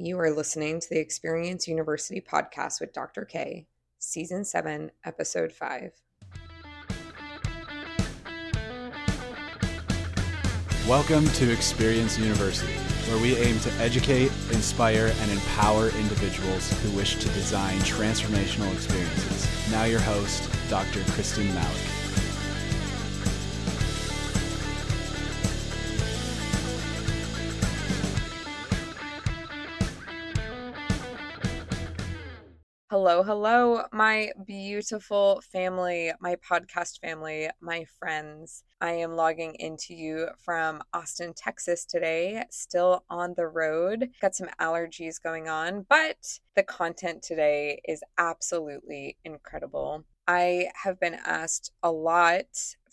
You are listening to the Experience University podcast with Dr. K, Season 7, Episode 5. Welcome to Experience University, where we aim to educate, inspire, and empower individuals who wish to design transformational experiences. Now, your host, Dr. Kristin Malek. Hello, hello, my beautiful family, my podcast family, my friends. I am logging into you from Austin, Texas today, still on the road. Got some allergies going on, but the content today is absolutely incredible. I have been asked a lot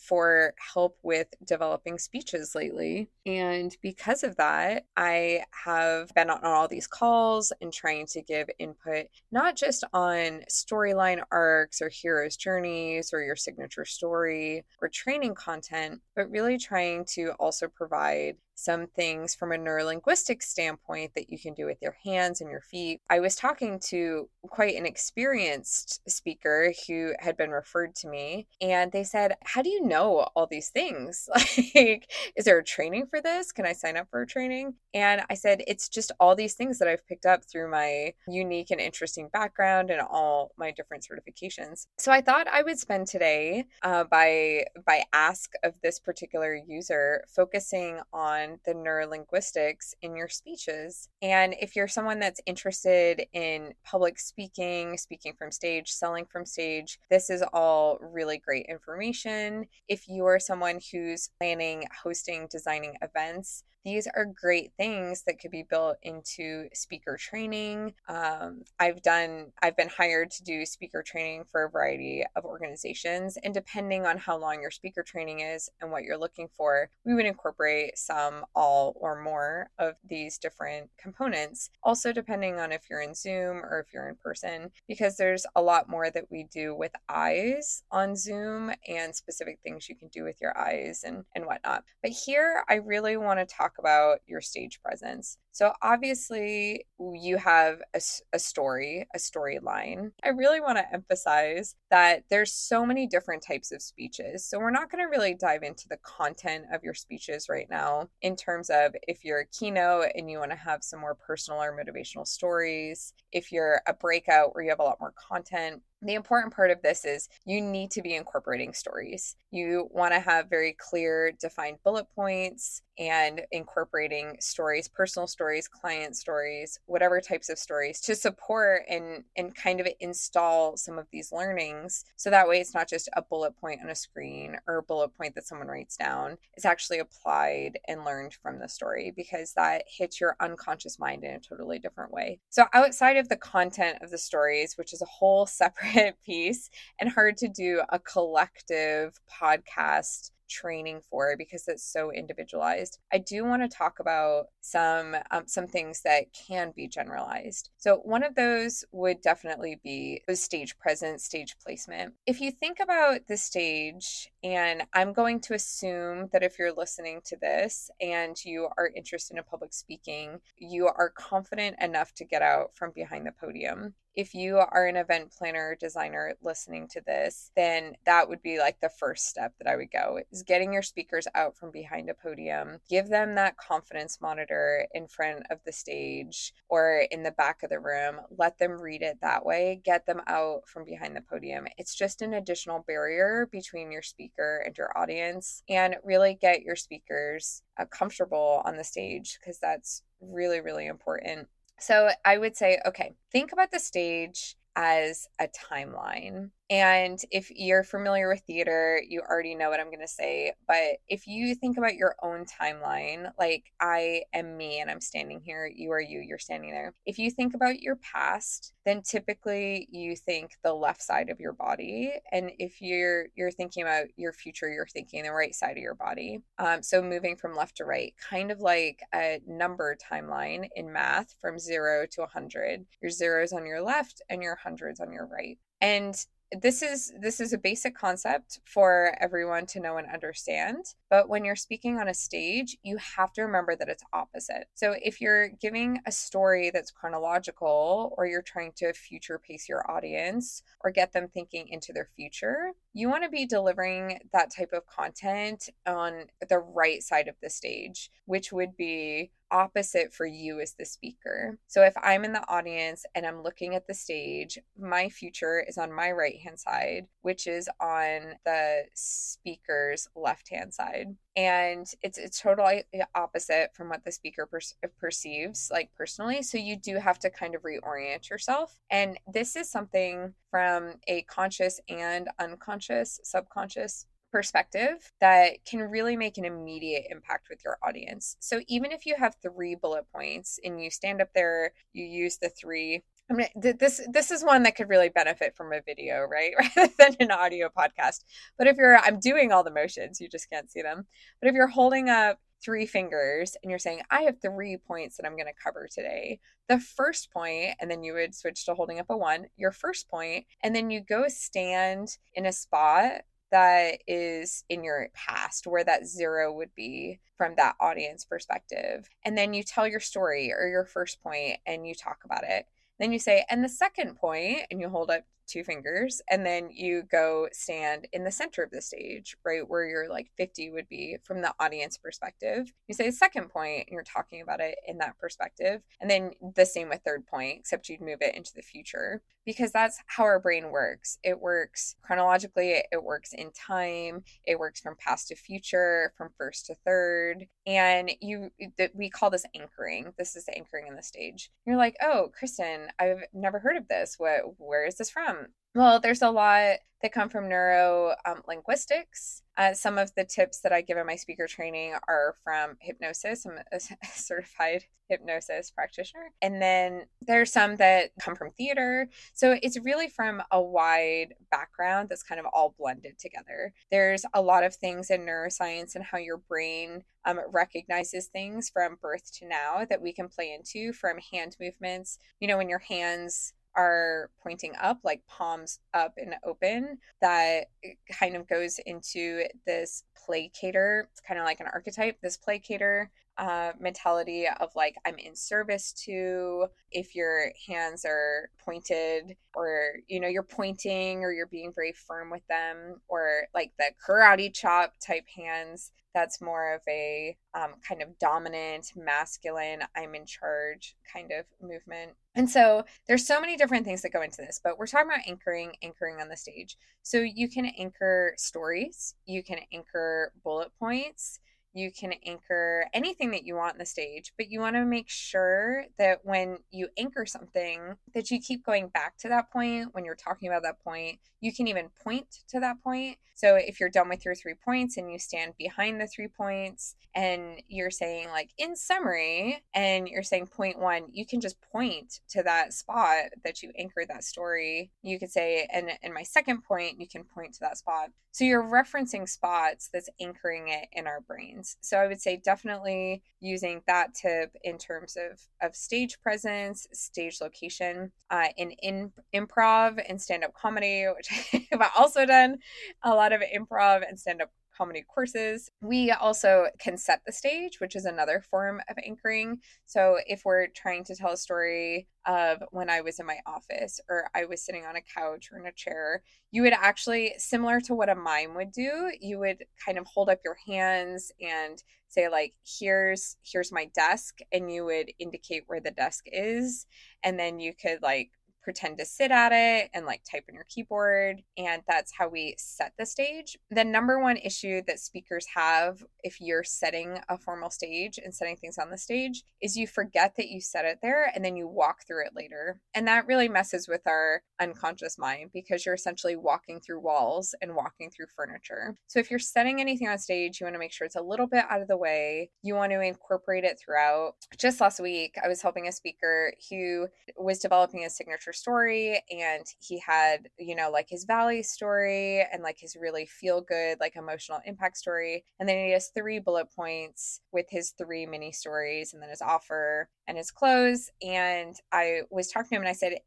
for help with developing speeches lately. And because of that, I have been on all these calls and trying to give input, not just on storyline arcs or hero's journeys or your signature story or training content, but really trying to also provide some things from a neurolinguistic standpoint that you can do with your hands and your feet. I was talking to quite an experienced speaker who had been referred to me, and they said, How do you know all these things? like, is there a training for this? Can I sign up for a training? And I said, It's just all these things that I've picked up through my unique and interesting background and all my different certifications. So I thought I would spend today uh, by by ask of this particular user focusing on on the neurolinguistics in your speeches. And if you're someone that's interested in public speaking, speaking from stage, selling from stage, this is all really great information. If you are someone who's planning, hosting, designing events, these are great things that could be built into speaker training. Um, I've done, I've been hired to do speaker training for a variety of organizations. And depending on how long your speaker training is and what you're looking for, we would incorporate some, all, or more of these different components. Also, depending on if you're in Zoom or if you're in person, because there's a lot more that we do with eyes on Zoom and specific things you can do with your eyes and, and whatnot. But here, I really want to talk about your stage presence. So, obviously, you have a, a story, a storyline. I really want to emphasize that there's so many different types of speeches. So, we're not going to really dive into the content of your speeches right now in terms of if you're a keynote and you want to have some more personal or motivational stories, if you're a breakout where you have a lot more content, the important part of this is you need to be incorporating stories. You want to have very clear, defined bullet points and incorporating stories, personal stories, client stories, whatever types of stories to support and and kind of install some of these learnings. So that way it's not just a bullet point on a screen or a bullet point that someone writes down. It's actually applied and learned from the story because that hits your unconscious mind in a totally different way. So outside of the content of the stories, which is a whole separate piece and hard to do a collective podcast training for because it's so individualized. I do want to talk about some um, some things that can be generalized. So one of those would definitely be stage presence, stage placement. If you think about the stage, and I'm going to assume that if you're listening to this and you are interested in public speaking, you are confident enough to get out from behind the podium if you are an event planner designer listening to this, then that would be like the first step that I would go is getting your speakers out from behind a podium. Give them that confidence monitor in front of the stage or in the back of the room. Let them read it that way. Get them out from behind the podium. It's just an additional barrier between your speaker and your audience and really get your speakers uh, comfortable on the stage because that's really, really important. So I would say, okay, think about the stage as a timeline. And if you're familiar with theater, you already know what I'm going to say. But if you think about your own timeline, like I am me and I'm standing here, you are you, you're standing there. If you think about your past, then typically you think the left side of your body. And if you're you're thinking about your future, you're thinking the right side of your body. Um, so moving from left to right, kind of like a number timeline in math from zero to 100. Your zeros on your left and your hundreds on your right. And this is this is a basic concept for everyone to know and understand but when you're speaking on a stage you have to remember that it's opposite. So if you're giving a story that's chronological or you're trying to future pace your audience or get them thinking into their future you want to be delivering that type of content on the right side of the stage which would be opposite for you as the speaker. So if I'm in the audience and I'm looking at the stage, my future is on my right hand side, which is on the speaker's left hand side. And it's it's totally opposite from what the speaker per- perceives like personally. So you do have to kind of reorient yourself. And this is something from a conscious and unconscious, subconscious perspective that can really make an immediate impact with your audience. So even if you have three bullet points and you stand up there, you use the three I mean, this this is one that could really benefit from a video, right, rather than an audio podcast. But if you're, I'm doing all the motions, you just can't see them. But if you're holding up three fingers and you're saying, I have three points that I'm going to cover today. The first point, and then you would switch to holding up a one, your first point, and then you go stand in a spot that is in your past where that zero would be from that audience perspective. And then you tell your story or your first point and you talk about it. Then you say and the second point and you hold up two fingers and then you go stand in the center of the stage right where your like 50 would be from the audience perspective. You say second point and you're talking about it in that perspective and then the same with third point except you'd move it into the future because that's how our brain works. It works chronologically it works in time it works from past to future from first to third and you that we call this anchoring. This is anchoring in the stage. You're like oh kristin i've never heard of this. What where is this from well, there's a lot that come from neuro um, linguistics. Uh, some of the tips that I give in my speaker training are from hypnosis. I'm a certified hypnosis practitioner. And then there's some that come from theater. So it's really from a wide background that's kind of all blended together. There's a lot of things in neuroscience and how your brain um, recognizes things from birth to now that we can play into from hand movements. You know, when your hands are pointing up, like palms up and open, that kind of goes into this placator. It's kind of like an archetype, this placator uh, mentality of like I'm in service to. If your hands are pointed, or you know you're pointing, or you're being very firm with them, or like the karate chop type hands, that's more of a um, kind of dominant, masculine, I'm in charge kind of movement. And so there's so many different things that go into this, but we're talking about anchoring, anchoring on the stage. So you can anchor stories, you can anchor bullet points, you can anchor anything that you want in the stage but you want to make sure that when you anchor something that you keep going back to that point when you're talking about that point. You can even point to that point. So if you're done with your three points and you stand behind the three points and you're saying like in summary and you're saying point one you can just point to that spot that you anchored that story. You could say and in my second point you can point to that spot. So you're referencing spots that's anchoring it in our brains so i would say definitely using that tip in terms of of stage presence stage location uh, in in improv and stand-up comedy which i've also done a lot of improv and stand-up comedy courses. We also can set the stage, which is another form of anchoring. So if we're trying to tell a story of when I was in my office or I was sitting on a couch or in a chair, you would actually, similar to what a mime would do, you would kind of hold up your hands and say like here's here's my desk and you would indicate where the desk is and then you could like pretend to sit at it and like type on your keyboard. And that's how we set the stage. The number one issue that speakers have if you're setting a formal stage and setting things on the stage is you forget that you set it there and then you walk through it later. And that really messes with our unconscious mind because you're essentially walking through walls and walking through furniture. So if you're setting anything on stage, you want to make sure it's a little bit out of the way. You want to incorporate it throughout. Just last week, I was helping a speaker who was developing a signature story and he had, you know, like his valley story and like his really feel good, like emotional impact story. And then he has three bullet points with his three mini stories and then his offer and his close. And I was talking to him and I said,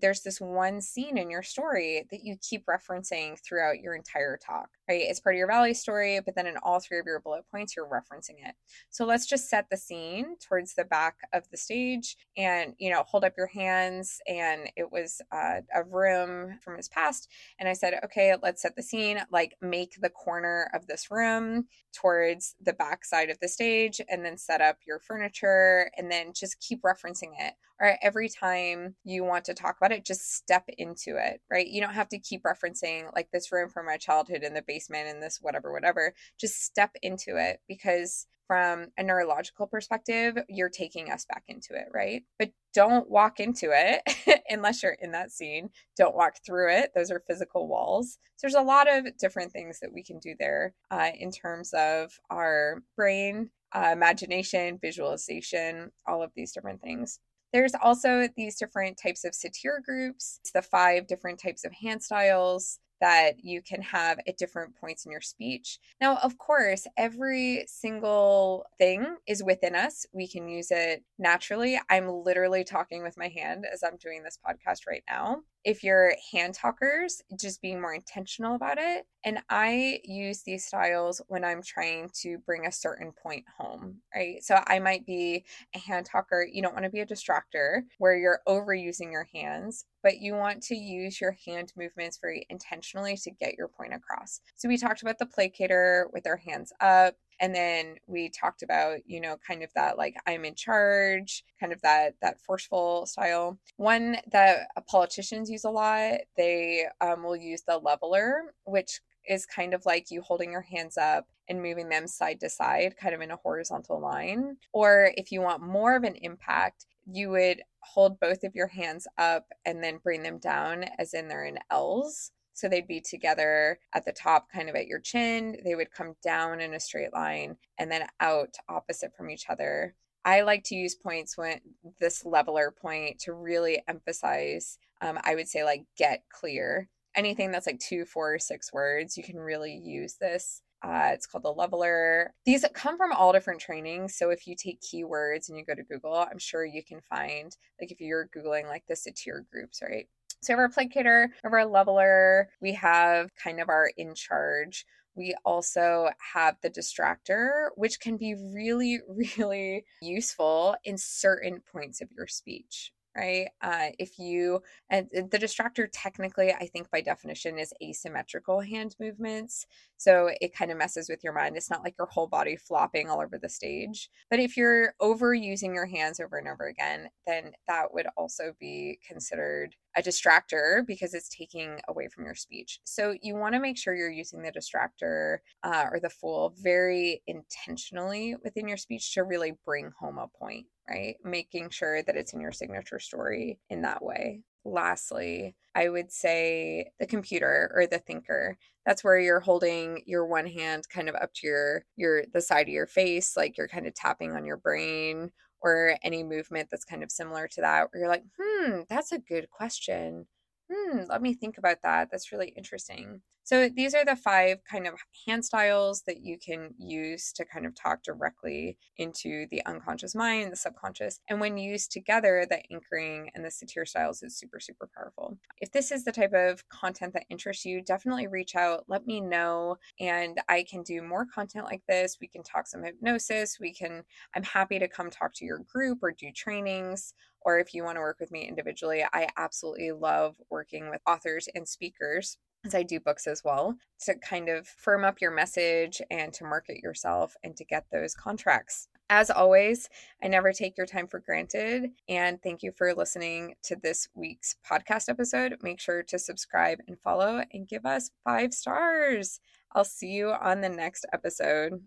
There's this one scene in your story that you keep referencing throughout your entire talk, right? It's part of your valley story, but then in all three of your bullet points, you're referencing it. So let's just set the scene towards the back of the stage and, you know, hold up your hands. And it was uh, a room from his past. And I said, Okay, let's set the scene. Like, make the corner of this room towards the back side of the stage and then set up your furniture and then just just keep referencing it. Or every time you want to talk about it, just step into it, right? You don't have to keep referencing like this room from my childhood in the basement and this whatever, whatever. Just step into it because from a neurological perspective, you're taking us back into it, right? But don't walk into it unless you're in that scene. Don't walk through it. Those are physical walls. So there's a lot of different things that we can do there uh, in terms of our brain uh, imagination, visualization, all of these different things. There's also these different types of satir groups, the five different types of hand styles that you can have at different points in your speech. Now, of course, every single thing is within us. We can use it naturally. I'm literally talking with my hand as I'm doing this podcast right now if you're hand talkers, just being more intentional about it. And I use these styles when I'm trying to bring a certain point home, right? So I might be a hand talker. You don't want to be a distractor where you're overusing your hands, but you want to use your hand movements very intentionally to get your point across. So we talked about the placator with their hands up and then we talked about you know kind of that like i'm in charge kind of that that forceful style. One that politicians use a lot they um, will use the leveler which is kind of like you holding your hands up and moving them side to side kind of in a horizontal line or if you want more of an impact you would hold both of your hands up and then bring them down as in they're in l's so they'd be together at the top, kind of at your chin. They would come down in a straight line and then out opposite from each other. I like to use points when this leveler point to really emphasize, um, I would say, like, get clear. Anything that's like two, four, six words, you can really use this. Uh, it's called the leveler. These come from all different trainings. So if you take keywords and you go to Google, I'm sure you can find, like, if you're Googling like the satir groups, right? So we have our placator, we have our leveler, we have kind of our in charge. We also have the distractor, which can be really, really useful in certain points of your speech right? Uh, if you, and the distractor technically, I think by definition, is asymmetrical hand movements. So it kind of messes with your mind. It's not like your whole body flopping all over the stage. But if you're overusing your hands over and over again, then that would also be considered a distractor because it's taking away from your speech. So you want to make sure you're using the distractor uh, or the fool very intentionally within your speech to really bring home a point right? Making sure that it's in your signature story in that way. Lastly, I would say the computer or the thinker. That's where you're holding your one hand kind of up to your your the side of your face, like you're kind of tapping on your brain or any movement that's kind of similar to that where you're like, "Hmm, that's a good question. Hmm, let me think about that. That's really interesting." So these are the five kind of hand styles that you can use to kind of talk directly into the unconscious mind, the subconscious. And when used together, the anchoring and the satir styles is super, super powerful. If this is the type of content that interests you, definitely reach out, let me know, and I can do more content like this. We can talk some hypnosis. We can, I'm happy to come talk to your group or do trainings or if you want to work with me individually, I absolutely love working with authors and speakers as I do books as well, to kind of firm up your message and to market yourself and to get those contracts. As always, I never take your time for granted. And thank you for listening to this week's podcast episode. Make sure to subscribe and follow and give us five stars. I'll see you on the next episode.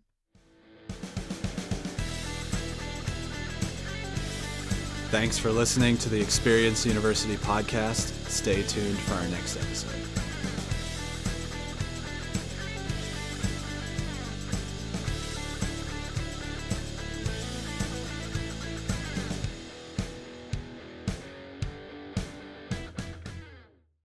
Thanks for listening to the Experience University podcast. Stay tuned for our next episode.